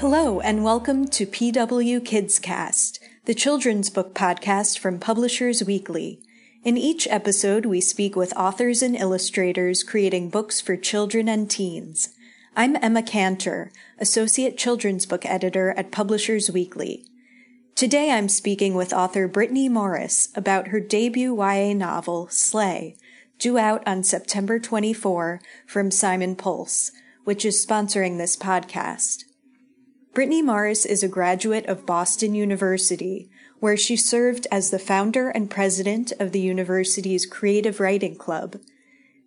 Hello, and welcome to PW Kids Cast, the children's book podcast from Publishers Weekly. In each episode, we speak with authors and illustrators creating books for children and teens. I'm Emma Kantor, Associate Children's Book Editor at Publishers Weekly. Today I'm speaking with author Brittney Morris about her debut YA novel, Slay, due out on September 24 from Simon Pulse, which is sponsoring this podcast. Brittney Morris is a graduate of Boston University, where she served as the founder and president of the university's Creative Writing Club.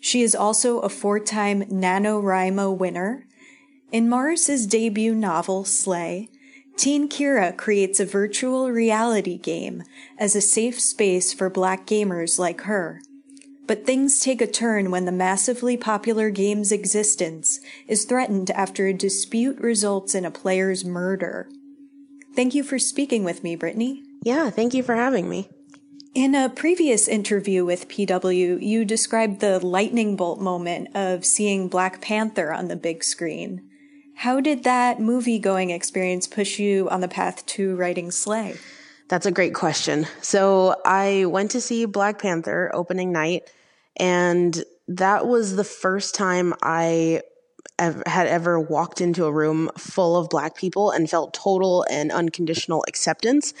She is also a four-time NaNoWriMo winner. In Morris's debut novel, Slay, Teen Kiera creates a virtual reality game as a safe space for black gamers like her. But things take a turn when the massively popular game's existence is threatened after a dispute results in a player's murder. Thank you for speaking with me, Brittney. Yeah, thank you for having me. In a previous interview with PW, you described the lightning bolt moment of seeing Black Panther on the big screen. How did that movie going experience push you on the path to writing Slay? That's a great question. So I went to see Black Panther opening night, and that was the first time I had ever walked into a room full of black people and felt total and unconditional acceptance.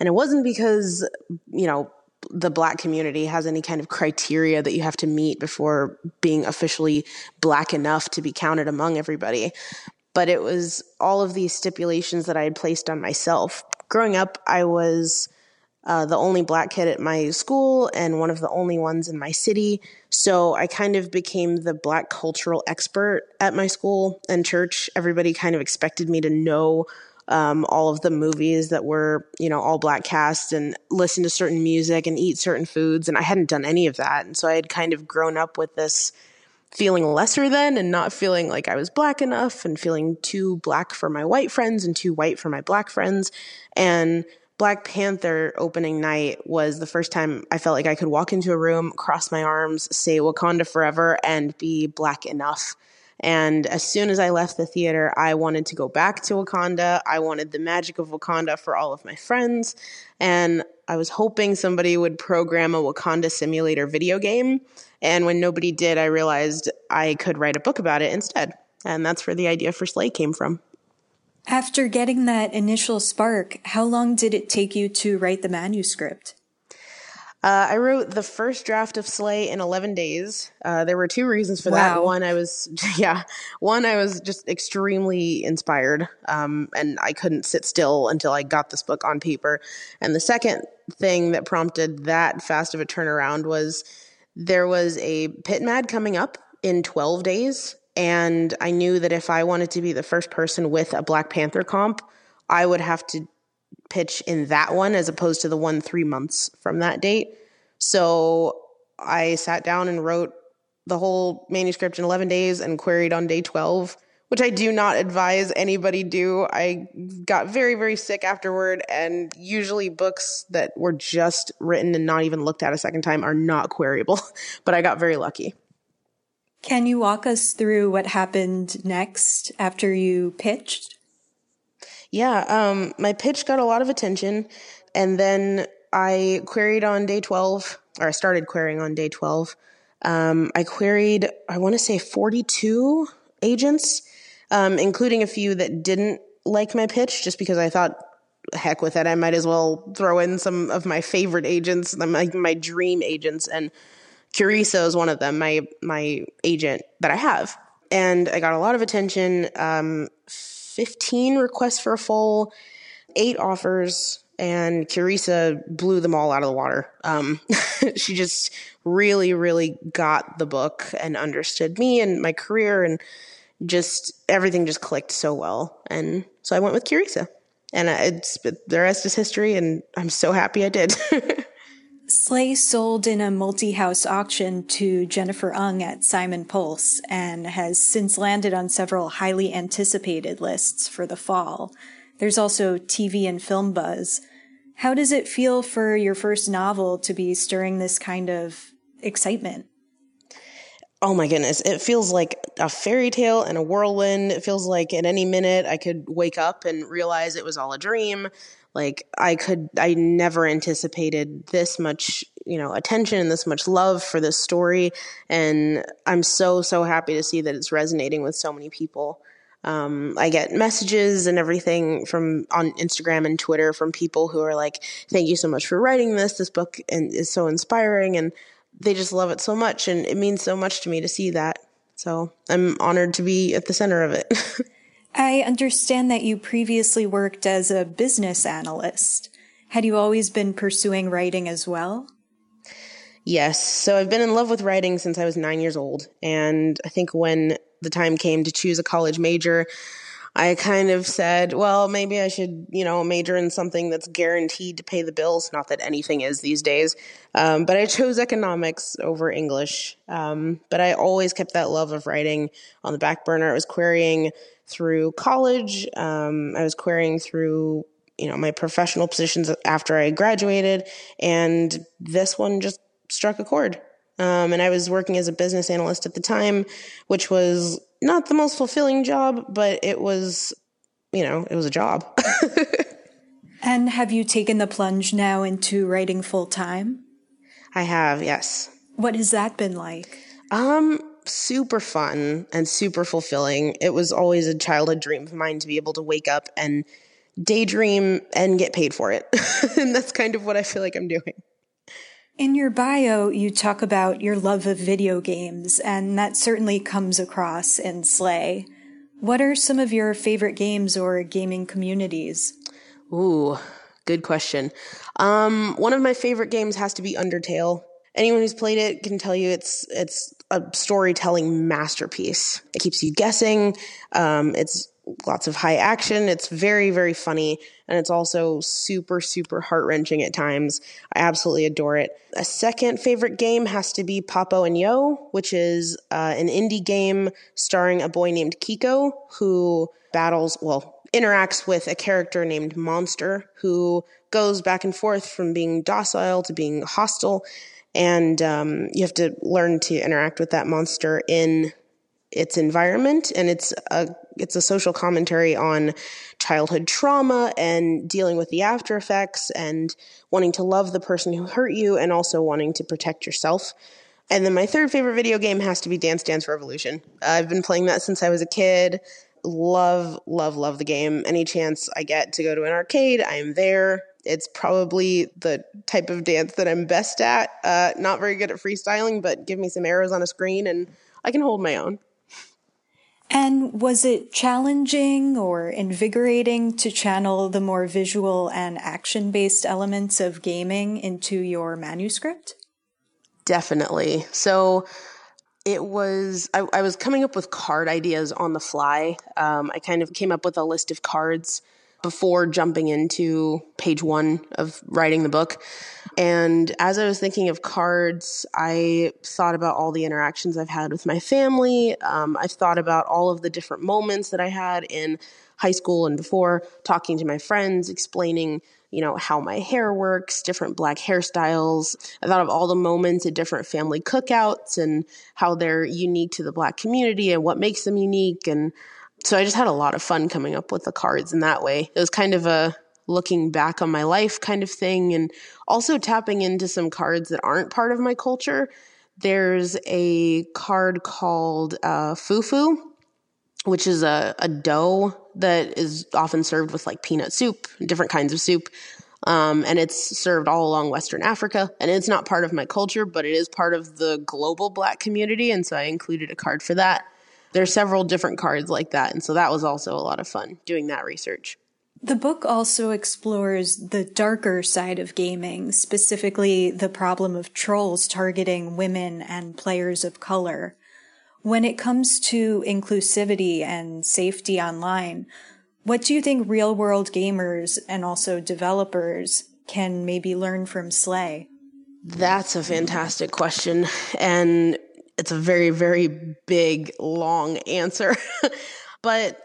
And it wasn't because, you know, the black community has any kind of criteria that you have to meet before being officially black enough to be counted among everybody. But it was all of these stipulations that I had placed on myself. Growing up, I was uh, the only black kid at my school and one of the only ones in my city. So I kind of became the black cultural expert at my school and church. Everybody kind of expected me to know um, all of the movies that were, you know, all black cast and listen to certain music and eat certain foods. And I hadn't done any of that. And so I had kind of grown up with this feeling lesser than and not feeling like I was black enough and feeling too black for my white friends and too white for my black friends. And Black Panther opening night was the first time I felt like I could walk into a room, cross my arms, say Wakanda forever, and be black enough. And as soon as I left the theater, I wanted to go back to Wakanda. I wanted the magic of Wakanda for all of my friends. And I was hoping somebody would program a Wakanda simulator video game. And when nobody did, I realized I could write a book about it instead. And that's where the idea for Slay came from. After getting that initial spark, how long did it take you to write the manuscript? Uh, I wrote the first draft of Slay in 11 days. Uh, there were two reasons for wow. that. One, I was, yeah, one, I was just extremely inspired, um, and I couldn't sit still until I got this book on paper. And the second thing that prompted that fast of a turnaround was there was a PitMad coming up in 12 days and I knew that if I wanted to be the first person with a Black Panther comp, I would have to pitch in that one as opposed to the one three months from that date. So I sat down and wrote the whole manuscript in 11 days and queried on day 12, which I do not advise anybody do. I got very, very sick afterward, and usually books that were just written and not even looked at a second time are not queryable, but I got very lucky. Can you walk us through what happened next after you pitched? Yeah, um, my pitch got a lot of attention, and then I queried on day 12, or I started querying on day 12. Um, I queried, I want to say 42 agents, um, including a few that didn't like my pitch just because I thought, heck with it, I might as well throw in some of my favorite agents, my, my dream agents. And Curisa is one of them, my my agent that I have, and I got a lot of attention. Um, Fifteen requests for a full, eight offers, and Curisa blew them all out of the water. Um, she just really, really got the book and understood me and my career, and just everything just clicked so well. And so I went with Curisa, and it's the rest is history. And I'm so happy I did. Slay sold in a multi-house auction to Jennifer Ung at Simon Pulse and has since landed on several highly anticipated lists for the fall. There's also TV and film buzz. How does it feel for your first novel to be stirring this kind of excitement? oh my goodness, it feels like a fairy tale and a whirlwind. It feels like at any minute I could wake up and realize it was all a dream. Like I could, I never anticipated this much, you know, attention and this much love for this story. And I'm so, so happy to see that it's resonating with so many people. Um, I get messages and everything from on Instagram and Twitter from people who are like, "Thank you so much for writing this. This book and is so inspiring." And they just love it so much and it means so much to me to see that. So I'm honored to be at the center of it. I understand that you previously worked as a business analyst. Had you always been pursuing writing as well? Yes. So I've been in love with writing since I was nine years old. And I think when the time came to choose a college major, I kind of said, well, maybe I should, you know, major in something that's guaranteed to pay the bills. Not that anything is these days. Um, but I chose economics over English. Um, but I always kept that love of writing on the back burner. I was querying through college. Um, I was querying through, you know, my professional positions after I graduated. And this one just struck a chord. Um, and I was working as a business analyst at the time, which was not the most fulfilling job, but it was, you know, it was a job. and have you taken the plunge now into writing full time? I have, yes. What has that been like? Um, super fun and super fulfilling. It was always a childhood dream of mine to be able to wake up and daydream and get paid for it. and that's kind of what I feel like I'm doing. In your bio, you talk about your love of video games, and that certainly comes across in Slay. What are some of your favorite games or gaming communities? Ooh, good question. Um, one of my favorite games has to be Undertale. Anyone who's played it can tell you it's it's a storytelling masterpiece. It keeps you guessing. Um, it's lots of high action. It's very, very funny. And it's also super, super heart wrenching at times. I absolutely adore it. A second favorite game has to be Papo and Yo, which is uh, an indie game starring a boy named Quico who battles, well, interacts with a character named Monster who goes back and forth from being docile to being hostile. And um, you have to learn to interact with that monster in its environment and it's a it's a social commentary on childhood trauma and dealing with the after effects and wanting to love the person who hurt you and also wanting to protect yourself. And then my third favorite video game has to be Dance Dance Revolution. I've been playing that since I was a kid. Love, love, love the game. Any chance I get to go to an arcade, I am there. It's probably the type of dance that I'm best at. Uh, not very good at freestyling, but give me some arrows on a screen and I can hold my own. And was it challenging or invigorating to channel the more visual and action based elements of gaming into your manuscript? Definitely. So it was, I, I was coming up with card ideas on the fly. Um, I kind of came up with a list of cards before jumping into page one of writing the book. And as I was thinking of cards, I thought about all the interactions I've had with my family. Um, I've thought about all of the different moments that I had in high school and before, talking to my friends, explaining, you know, how my hair works, different black hairstyles. I thought of all the moments at different family cookouts and how they're unique to the black community and what makes them unique. And so I just had a lot of fun coming up with the cards in that way. It was kind of a looking back on my life kind of thing and also tapping into some cards that aren't part of my culture. There's a card called uh, fufu, which is a, a dough that is often served with like peanut soup, different kinds of soup. Um, and it's served all along Western Africa. And it's not part of my culture, but it is part of the global black community. And so I included a card for that. There's several different cards like that. And so that was also a lot of fun doing that research. The book also explores the darker side of gaming, specifically the problem of trolls targeting women and players of color. When it comes to inclusivity and safety online, what do you think real world gamers and also developers can maybe learn from Slay? That's a fantastic question. And it's a very, very big, long answer. but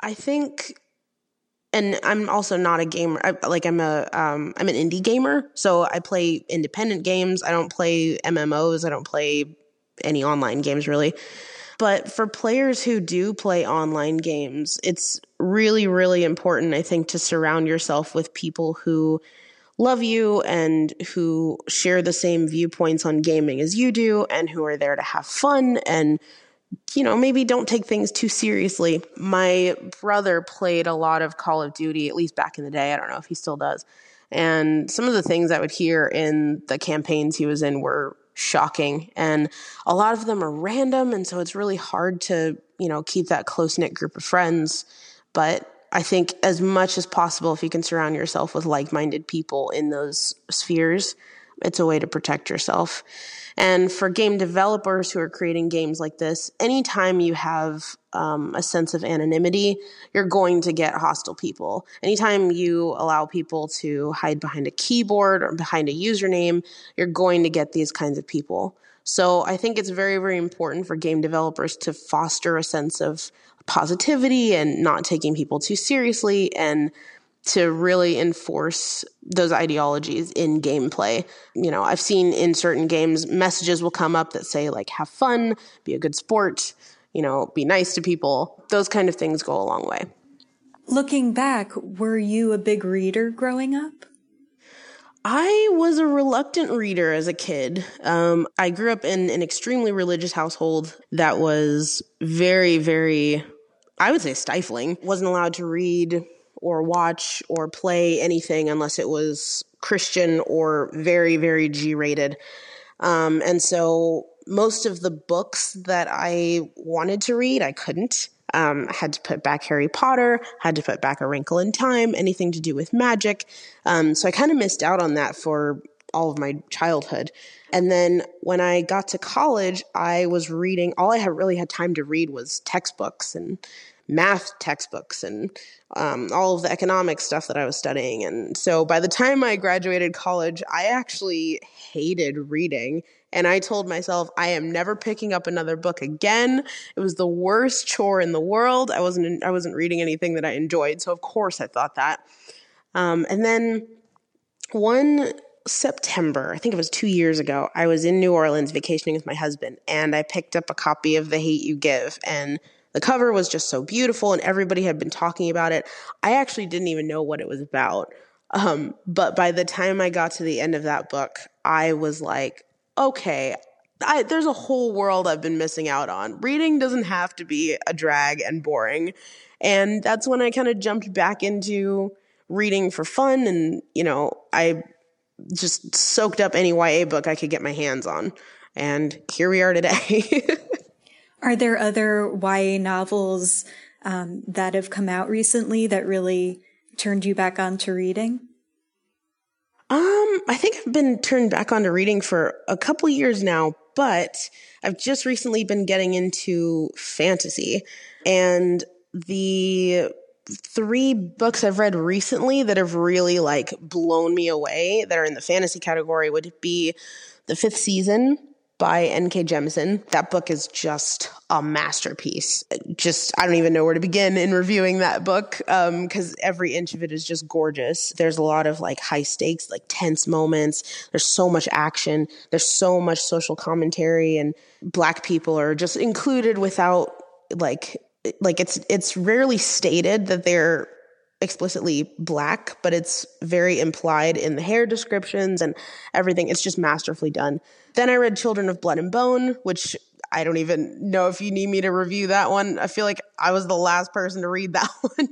I think and I'm also not a gamer. I, like I'm a um, I'm an indie gamer, so I play independent games. I don't play MMOs. I don't play any online games really. But for players who do play online games, it's really, really important, I think, to surround yourself with people who love you and who share the same viewpoints on gaming as you do and who are there to have fun and you know, maybe don't take things too seriously. My brother played a lot of Call of Duty, at least back in the day. I don't know if he still does. And some of the things I would hear in the campaigns he was in were shocking. And a lot of them are random. And so it's really hard to, you know, keep that close knit group of friends. But I think as much as possible, if you can surround yourself with like minded people in those spheres, it's a way to protect yourself. And for game developers who are creating games like this, anytime you have um, a sense of anonymity, you're going to get hostile people. Anytime you allow people to hide behind a keyboard or behind a username, you're going to get these kinds of people. So I think it's very, very important for game developers to foster a sense of positivity and not taking people too seriously and to really enforce those ideologies in gameplay. You know, I've seen in certain games messages will come up that say like have fun, be a good sport, you know, be nice to people. Those kind of things go a long way. Looking back, were you a big reader growing up? I was a reluctant reader as a kid. Um, I grew up in an extremely religious household that was very, very, I would say stifling. Wasn't allowed to read or watch or play anything unless it was Christian or very, very G rated. Um, and so most of the books that I wanted to read, I couldn't. Um, had to put back Harry Potter, had to put back A Wrinkle in Time, anything to do with magic. Um, so I kind of missed out on that for all of my childhood. And then when I got to college, I was reading, all I had really had time to read was textbooks and math textbooks and um, all of the economic stuff that I was studying. And so by the time I graduated college, I actually hated reading. And I told myself, I am never picking up another book again. It was the worst chore in the world. I wasn't, I wasn't reading anything that I enjoyed. So of course I thought that. Um, and then one September, I think it was two years ago, I was in New Orleans vacationing with my husband and I picked up a copy of The Hate You Give. And the cover was just so beautiful and everybody had been talking about it. I actually didn't even know what it was about. Um, but by the time I got to the end of that book, I was like, okay, I, there's a whole world I've been missing out on. Reading doesn't have to be a drag and boring. And that's when I kind of jumped back into reading for fun. And, you know, I just soaked up any YA book I could get my hands on. And here we are today. Are there other YA novels um, that have come out recently that really turned you back onto reading? Um, I think I've been turned back onto reading for a couple years now, but I've just recently been getting into fantasy. And the three books I've read recently that have really like blown me away that are in the fantasy category would be The Fifth Season by N.K. Jemisin. That book is just a masterpiece. Just, I don't even know where to begin in reviewing that book because um, every inch of it is just gorgeous. There's a lot of like high stakes, like tense moments. There's so much action. There's so much social commentary, and black people are just included without like like it's it's rarely stated that they're explicitly black, but it's very implied in the hair descriptions and everything. It's just masterfully done. Then I read Children of Blood and Bone, which I don't even know if you need me to review that one. I feel like I was the last person to read that one.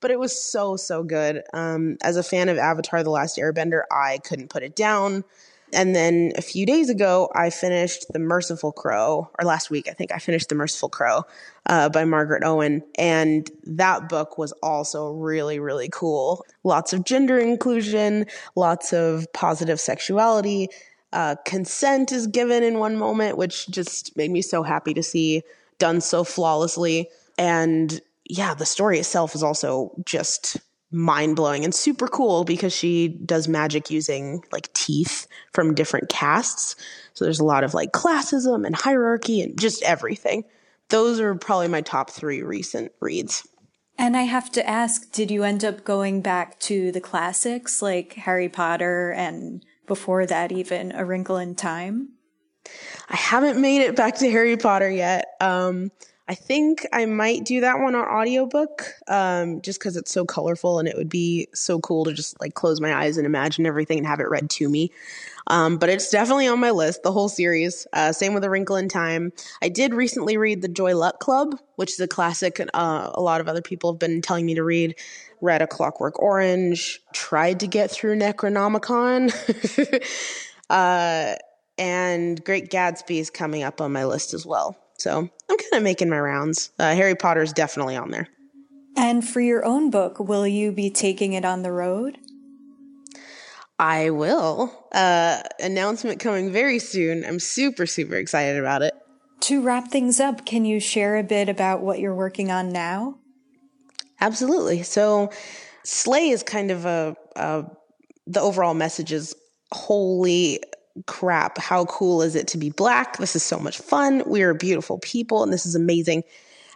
but it was so, so good. Um, as a fan of Avatar The Last Airbender, I couldn't put it down. And then a few days ago, I finished The Merciful Crow, or last week, I think I finished The Merciful Crow uh, by Margaret Owen. And that book was also really, really cool. Lots of gender inclusion, lots of positive sexuality. Uh, consent is given in one moment, which just made me so happy to see done so flawlessly. And yeah, the story itself is also just mind blowing and super cool because she does magic using like teeth from different castes. So there's a lot of like classism and hierarchy and just everything. Those are probably my top three recent reads. And I have to ask, did you end up going back to the classics like Harry Potter and before that even A Wrinkle in Time? I haven't made it back to Harry Potter yet. Um, I think I might do that one on audiobook um, just because it's so colorful and it would be so cool to just like close my eyes and imagine everything and have it read to me. Um, but it's definitely on my list, the whole series. Uh, same with A Wrinkle in Time. I did recently read The Joy Luck Club, which is a classic uh, a lot of other people have been telling me to read. Read A Clockwork Orange, tried to get through Necronomicon. uh, and Great Gatsby is coming up on my list as well. So I'm kind of making my rounds. Uh, Harry Potter is definitely on there. And for your own book, will you be taking it on the road? I will. Uh, announcement coming very soon. I'm super, super excited about it. To wrap things up, can you share a bit about what you're working on now? Absolutely. So, Slay is kind of a, a the overall message is holy crap, how cool is it to be black? This is so much fun. We are beautiful people, and this is amazing.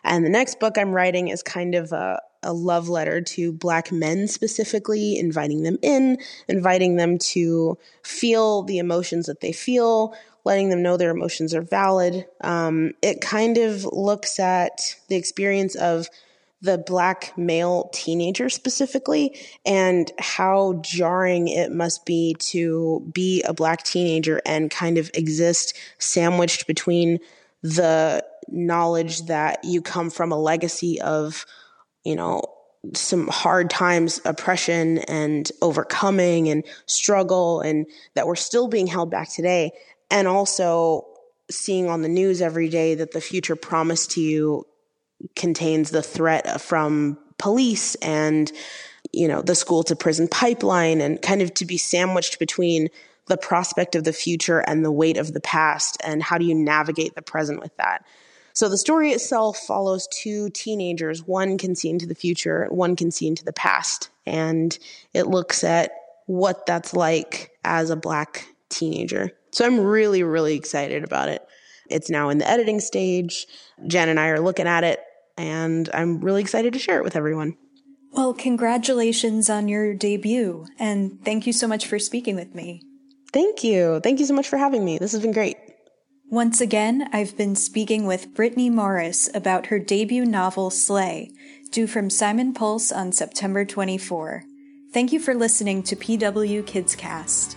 And the next book I'm writing is kind of a, a love letter to black men specifically, inviting them in, inviting them to feel the emotions that they feel, letting them know their emotions are valid. Um, it kind of looks at the experience of the black male teenager specifically and how jarring it must be to be a black teenager and kind of exist sandwiched between the knowledge that you come from a legacy of, you know, some hard times, oppression and overcoming and struggle, and that we're still being held back today. And also seeing on the news every day that the future promised to you contains the threat from police and you know the school to prison pipeline and kind of to be sandwiched between the prospect of the future and the weight of the past and how do you navigate the present with that. So the story itself follows two teenagers. One can see into the future one can see into the past and it looks at what that's like as a black teenager. So i'm really really excited about it it's now in the editing stage jen and i are looking at it and I'm really excited to share it with everyone. Well, congratulations on your debut, and thank you so much for speaking with me. Thank you. Thank you so much for having me. This has been great. Once again, I've been speaking with Brittney Morris about her debut novel, Slay, due from Simon Pulse on September 24. Thank you for listening to PW Kids Cast.